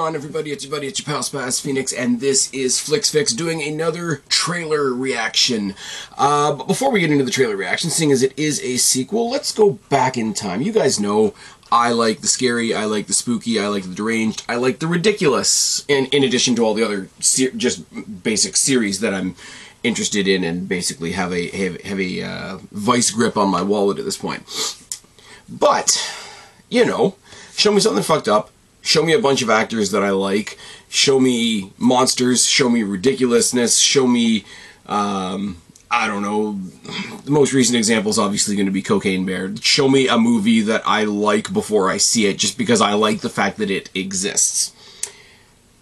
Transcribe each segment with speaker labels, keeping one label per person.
Speaker 1: going on, everybody? It's your buddy, it's your pal Spaz Phoenix, and this is Flix Fix doing another trailer reaction. Uh, but before we get into the trailer reaction, seeing as it is a sequel, let's go back in time. You guys know I like the scary, I like the spooky, I like the deranged, I like the ridiculous, in, in addition to all the other just basic series that I'm interested in and basically have a have, have a uh, vice grip on my wallet at this point. But, you know, show me something fucked up show me a bunch of actors that I like, show me monsters, show me ridiculousness, show me, um, I don't know, the most recent example is obviously going to be Cocaine Bear. Show me a movie that I like before I see it, just because I like the fact that it exists.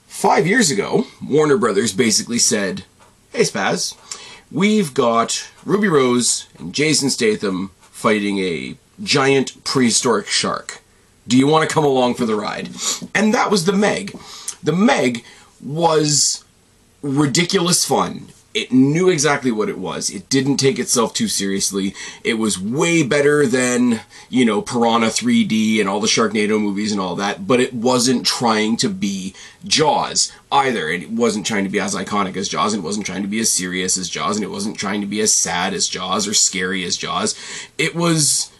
Speaker 1: Five years ago, Warner Brothers basically said, Hey Spaz, we've got Ruby Rose and Jason Statham fighting a giant prehistoric shark do you want to come along for the ride? And that was the Meg. The Meg was ridiculous fun. It knew exactly what it was. It didn't take itself too seriously. It was way better than, you know, Piranha 3D and all the Sharknado movies and all that, but it wasn't trying to be Jaws either. It wasn't trying to be as iconic as Jaws, and it wasn't trying to be as serious as Jaws, and it wasn't trying to be as sad as Jaws or scary as Jaws. It was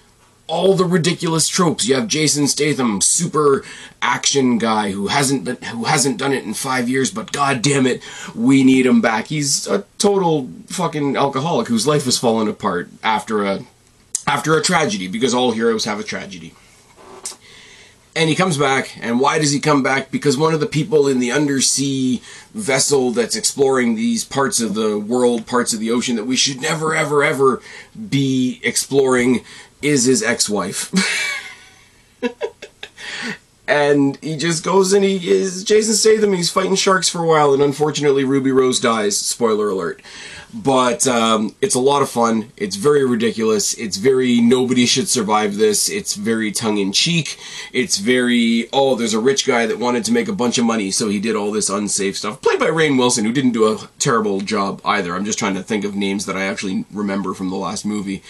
Speaker 1: all the ridiculous tropes. You have Jason Statham, super action guy who hasn't been, who hasn't done it in five years, but god damn it, we need him back. He's a total fucking alcoholic whose life has fallen apart after a after a tragedy because all heroes have a tragedy. And he comes back, and why does he come back? Because one of the people in the undersea vessel that's exploring these parts of the world, parts of the ocean that we should never, ever, ever be exploring is his ex-wife. and he just goes and he is Jason Statham. He's fighting sharks for a while, and unfortunately, Ruby Rose dies. Spoiler alert. But um, it's a lot of fun. It's very ridiculous. It's very nobody should survive this. It's very tongue in cheek. It's very oh, there's a rich guy that wanted to make a bunch of money, so he did all this unsafe stuff. Played by Rainn Wilson, who didn't do a terrible job either. I'm just trying to think of names that I actually remember from the last movie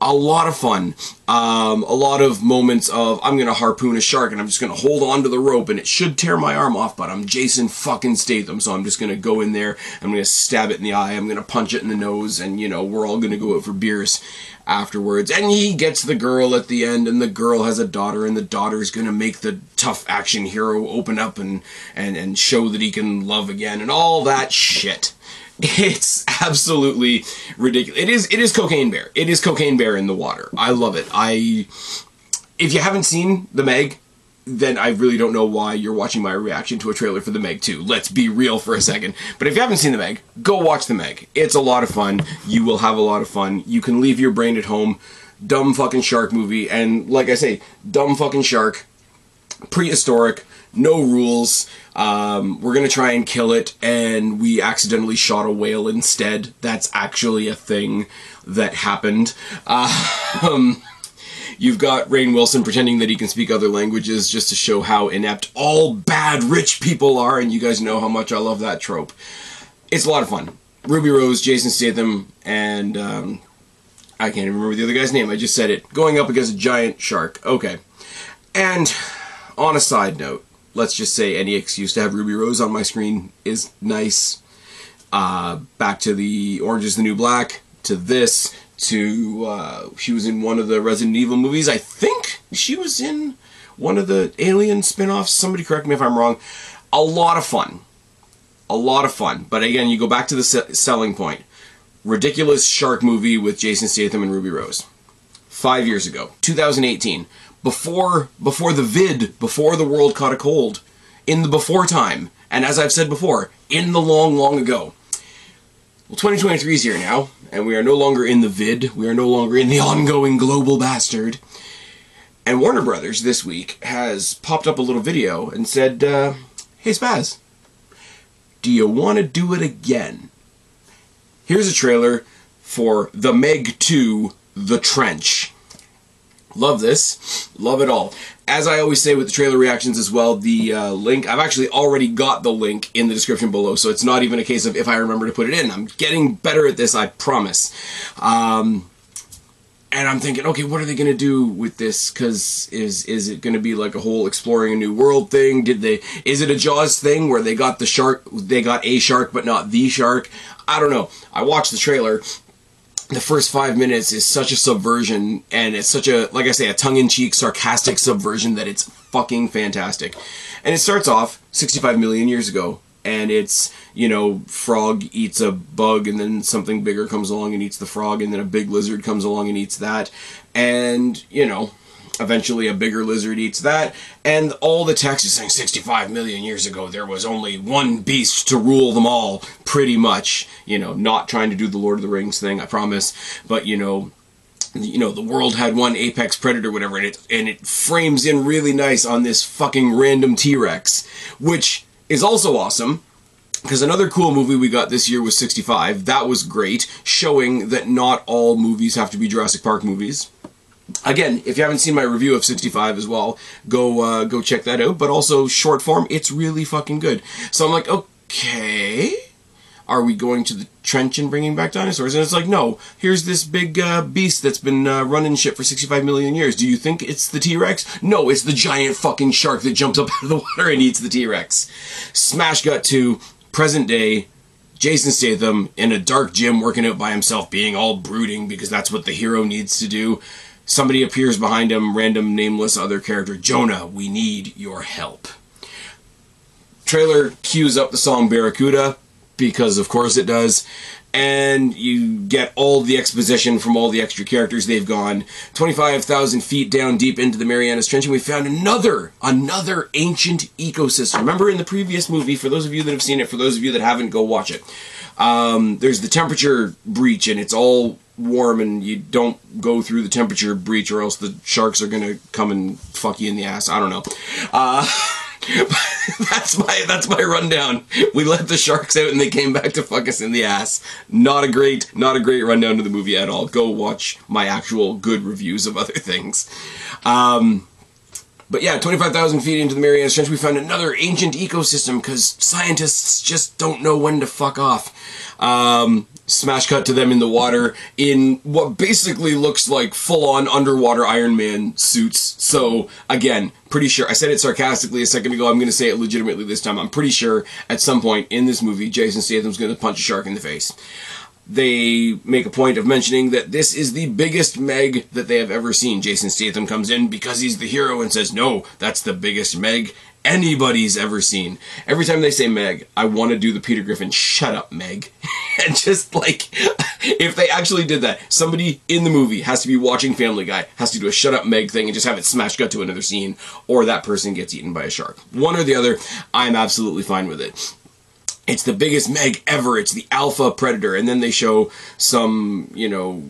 Speaker 1: a lot of fun. Um, a lot of moments of I'm gonna harpoon a shark and I'm just gonna hold on to the rope and it should tear my arm off, but I'm Jason fucking Statham, so I'm just gonna go in there. I'm gonna stab it in the eye. I'm gonna punch it in the nose, and you know we're all gonna go out for beers afterwards. And he gets the girl at the end, and the girl has a daughter, and the daughter's gonna make the tough action hero open up and and and show that he can love again, and all that shit. It's absolutely ridiculous. It is it is Cocaine Bear. It is Cocaine Bear in the water. I love it. I if you haven't seen The Meg, then I really don't know why you're watching my reaction to a trailer for The Meg 2. Let's be real for a second. But if you haven't seen The Meg, go watch The Meg. It's a lot of fun. You will have a lot of fun. You can leave your brain at home. Dumb fucking shark movie. And like I say, dumb fucking shark. Prehistoric no rules. Um, we're gonna try and kill it, and we accidentally shot a whale instead. That's actually a thing that happened. Uh, um, you've got Rainn Wilson pretending that he can speak other languages just to show how inept all bad rich people are, and you guys know how much I love that trope. It's a lot of fun. Ruby Rose, Jason Statham, and um, I can't even remember the other guy's name. I just said it. Going up against a giant shark. Okay. And on a side note, let's just say any excuse to have Ruby Rose on my screen is nice. Uh, back to the Orange is the New Black, to this, to uh, she was in one of the Resident Evil movies. I think she was in one of the Alien spin-offs. Somebody correct me if I'm wrong. A lot of fun. A lot of fun. But again, you go back to the selling point. Ridiculous shark movie with Jason Statham and Ruby Rose. Five years ago, 2018 before before the vid, before the world caught a cold, in the before time, and as I've said before, in the long, long ago. Well, 2023 is here now, and we are no longer in the vid. We are no longer in the ongoing global bastard. And Warner Brothers this week has popped up a little video and said, uh, "Hey Spaz, do you want to do it again?" Here's a trailer for The Meg 2: The Trench. Love this. Love it all. As I always say with the trailer reactions as well, the uh, link, I've actually already got the link in the description below, so it's not even a case of if I remember to put it in. I'm getting better at this, I promise. Um, and I'm thinking, okay, what are they gonna do with this? Because is is it gonna be like a whole exploring a new world thing? Did they? Is it a Jaws thing where they got the shark, they got a shark but not the shark? I don't know. I watched the trailer. The first five minutes is such a subversion, and it's such a, like I say, a tongue-in-cheek, sarcastic subversion that it's fucking fantastic. And it starts off 65 million years ago, and it's you know frog eats a bug and then something bigger comes along and eats the frog and then a big lizard comes along and eats that and you know eventually a bigger lizard eats that and all the text is saying 65 million years ago there was only one beast to rule them all pretty much you know not trying to do the lord of the rings thing i promise but you know you know the world had one apex predator whatever and it and it frames in really nice on this fucking random t-rex which is also awesome because another cool movie we got this year was 65. That was great, showing that not all movies have to be Jurassic Park movies. Again, if you haven't seen my review of 65 as well, go uh, go check that out. But also short form, it's really fucking good. So I'm like, okay, are we going to the trench and bringing back dinosaurs? And it's like, no, here's this big uh, beast that's been uh, running shit for 65 million years. Do you think it's the T Rex? No, it's the giant fucking shark that jumps up out of the water and eats the T Rex. Smash Cut to present day. Jason Statham in a dark gym working out by himself, being all brooding because that's what the hero needs to do. Somebody appears behind him, random nameless other character. Jonas, we need your help. Trailer cues up the song Barracuda because of course it does. And you get all the exposition from all the extra characters. They've gone 25,000 feet down deep into the Marianas Trench, and we found another, another ancient ecosystem. Remember in the previous movie, for those of you that have seen it, for those of you that haven't, go watch it. Um, there's the temperature breach, and it's all warm, and you don't go through the temperature breach, or else the sharks are gonna come and fuck you in the ass. I don't know. Uh, that's my that's my rundown. We let the sharks out and they came back to fuck us in the ass. Not a great not a great rundown to the movie at all. Go watch my actual good reviews of other things. Um, but yeah, 25,000 feet into the Marianas Trench, we found another ancient ecosystem because scientists just don't know when to fuck off. Um, smash cut to them in the water in what basically looks like full on underwater Iron Man suits. So, again, pretty sure, I said it sarcastically a second ago, I'm going to say it legitimately this time. I'm pretty sure at some point in this movie, Jason Statham's going to punch a shark in the face they make a point of mentioning that this is the biggest Meg that they have ever seen. Jason Statham comes in because he's the hero and says, No, that's the biggest Meg anybody's ever seen. Every time they say Meg, I want to do the Peter Griffin, shut up, Meg. and just like, if they actually did that, somebody in the movie has to be watching Family Guy, has to do a shut up, Meg thing and just have it smash cut to another scene, or that person gets eaten by a shark. One or the other, I'm absolutely fine with it it's the biggest meg ever. It's the alpha predator. And then they show some, you know,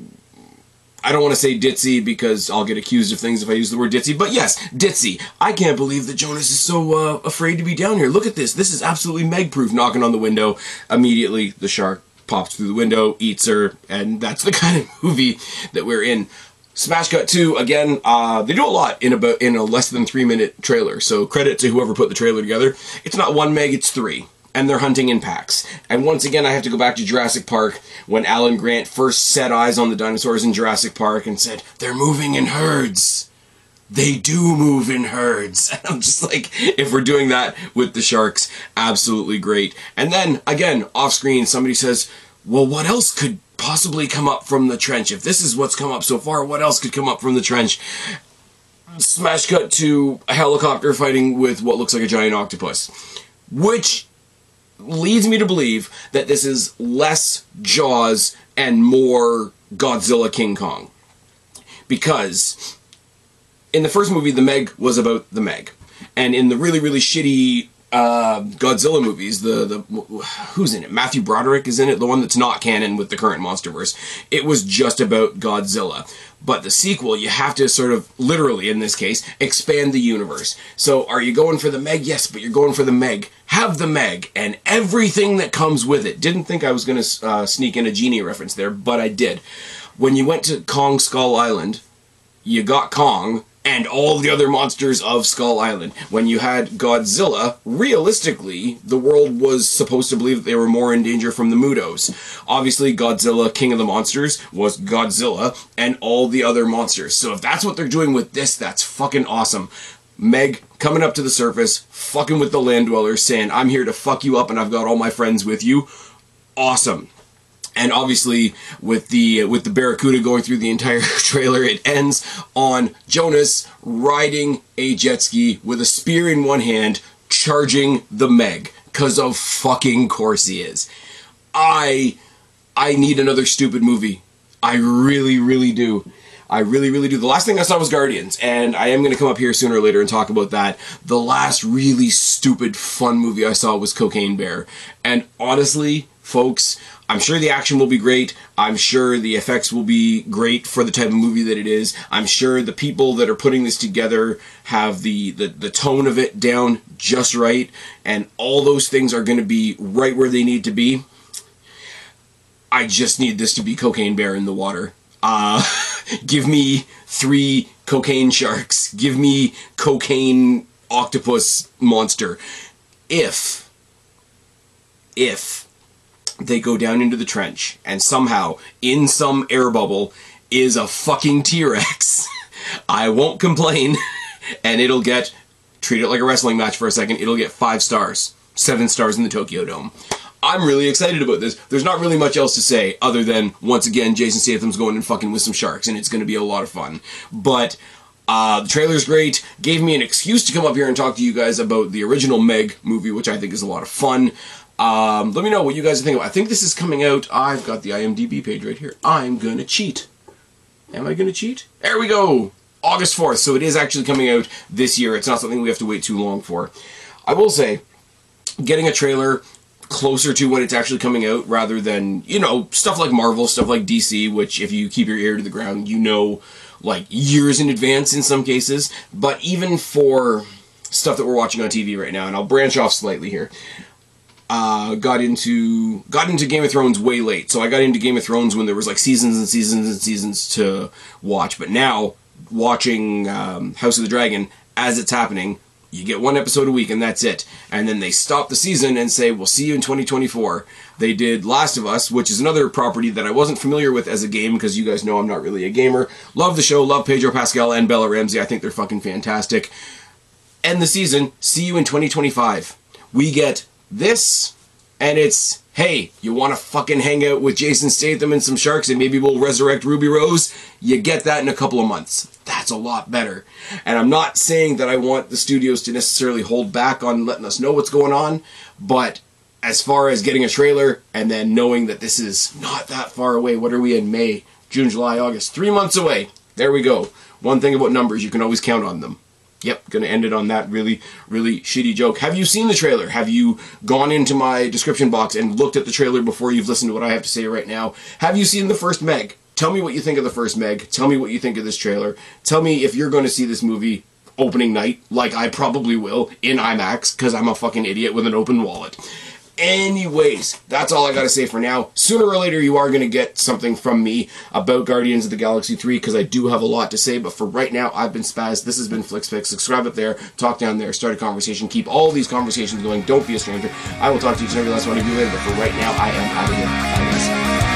Speaker 1: I don't want to say ditzy because I'll get accused of things if I use the word ditzy, but yes, ditzy. I can't believe that Jonas is so uh, afraid to be down here. Look at this. This is absolutely meg proof. Knocking on the window. Immediately, the shark pops through the window, eats her, and that's the kind of movie that we're in. Smash Cut 2, again, uh, they do a lot in about in a less than three minute trailer. So credit to whoever put the trailer together. It's not one meg, it's three and they're hunting in packs. And once again, I have to go back to Jurassic Park when Alan Grant first set eyes on the dinosaurs in Jurassic Park and said, They're moving in herds. They do move in herds. And I'm just like, if we're doing that with the sharks, absolutely great. And then, again, off screen, somebody says, Well, what else could possibly come up from the trench? If this is what's come up so far, what else could come up from the trench? Smash cut to a helicopter fighting with what looks like a giant octopus. Which leads me to believe that this is less Jaws and more Godzilla King Kong. Because in the first movie, the Meg was about the Meg. And in the really, really shitty uh, Godzilla movies, the the who's in it? Matthew Broderick is in it, the one that's not canon with the current MonsterVerse. It was just about Godzilla. But the sequel, you have to sort of literally, in this case, expand the universe. So, are you going for the Meg? Yes, but you're going for the Meg. Have the Meg and everything that comes with it. Didn't think I was going to uh, sneak in a genie reference there, but I did. When you went to Kong Skull Island, you got Kong, and all the other monsters of Skull Island. When you had Godzilla, realistically, the world was supposed to believe that they were more in danger from the MUTOs. Obviously, Godzilla, King of the Monsters, was Godzilla and all the other monsters. So if that's what they're doing with this, that's fucking awesome. Meg coming up to the surface, fucking with the land dwellers, saying, I'm here to fuck you up and I've got all my friends with you. Awesome and obviously with the with the barracuda going through the entire trailer it ends on jonas riding a jet ski with a spear in one hand charging the meg because of fucking course he is i i need another stupid movie i really really do I really, really do. The last thing I saw was Guardians, and I am going to come up here sooner or later and talk about that. The last really stupid, fun movie I saw was Cocaine Bear. And honestly, folks, I'm sure the action will be great. I'm sure the effects will be great for the type of movie that it is. I'm sure the people that are putting this together have the, the, the tone of it down just right, and all those things are going to be right where they need to be. I just need this to be Cocaine Bear in the water. Uh, give me three cocaine sharks. Give me cocaine octopus monster. If, if they go down into the trench, and somehow, in some air bubble, is a fucking T Rex. I won't complain, and it'll get, treat it like a wrestling match for a second, it'll get five stars, seven stars in the Tokyo Dome. I'm really excited about this. There's not really much else to say other than, once again, Jason Statham's going and fucking with some sharks, and it's going to be a lot of fun. But uh, the trailer's great. Gave me an excuse to come up here and talk to you guys about the original Meg movie, which I think is a lot of fun. Um, let me know what you guys think. I think this is coming out. I've got the IMDb page right here. I'm gonna cheat. Am I gonna cheat? There we go. August 4th. So it is actually coming out this year. It's not something we have to wait too long for. I will say, getting a trailer closer to when it's actually coming out rather than, you know, stuff like Marvel, stuff like DC, which if you keep your ear to the ground, you know, like years in advance in some cases. But even for stuff that we're watching on TV right now, and I'll branch off slightly here uh, got into got into Game of Thrones way late. So I got into Game of Thrones when there was like seasons and seasons and seasons to watch. But now watching um, House of the Dragon as it's happening, you get one episode a week and that's it. And then they stop the season and say, "We'll see you in 2024." They did Last of Us, which is another property that I wasn't familiar with as a game because you guys know I'm not really a gamer. Love the show, love Pedro Pascal and Bella Ramsey. I think they're fucking fantastic. End the season. See you in 2025. We get this, and it's hey, you want to fucking hang out with Jason Statham and some sharks, and maybe we'll resurrect Ruby Rose. You get that in a couple of months. That's a lot better. And I'm not saying that I want the studios to necessarily hold back on letting us know what's going on, but as far as getting a trailer and then knowing that this is not that far away, what are we in May, June, July, August? Three months away. There we go. One thing about numbers, you can always count on them. Yep, gonna end it on that really, really shitty joke. Have you seen the trailer? Have you gone into my description box and looked at the trailer before you've listened to what I have to say right now? Have you seen the first Meg? Tell me what you think of the first Meg. Tell me what you think of this trailer. Tell me if you're to see this movie opening night, like I probably will, in IMAX, because I'm a fucking idiot with an open wallet. Anyways, that's all I gotta say for now. Sooner or later, you are gonna get something from me about Guardians of the Galaxy 3 because I do have a lot to say. But for right now, I've been Spaz. This has been FlixFix. Subscribe up there, talk down there, start a conversation, keep all these conversations going. Don't be a stranger. I will talk to each and every last one of you later. But for right now, I am out of here. Bye, guys.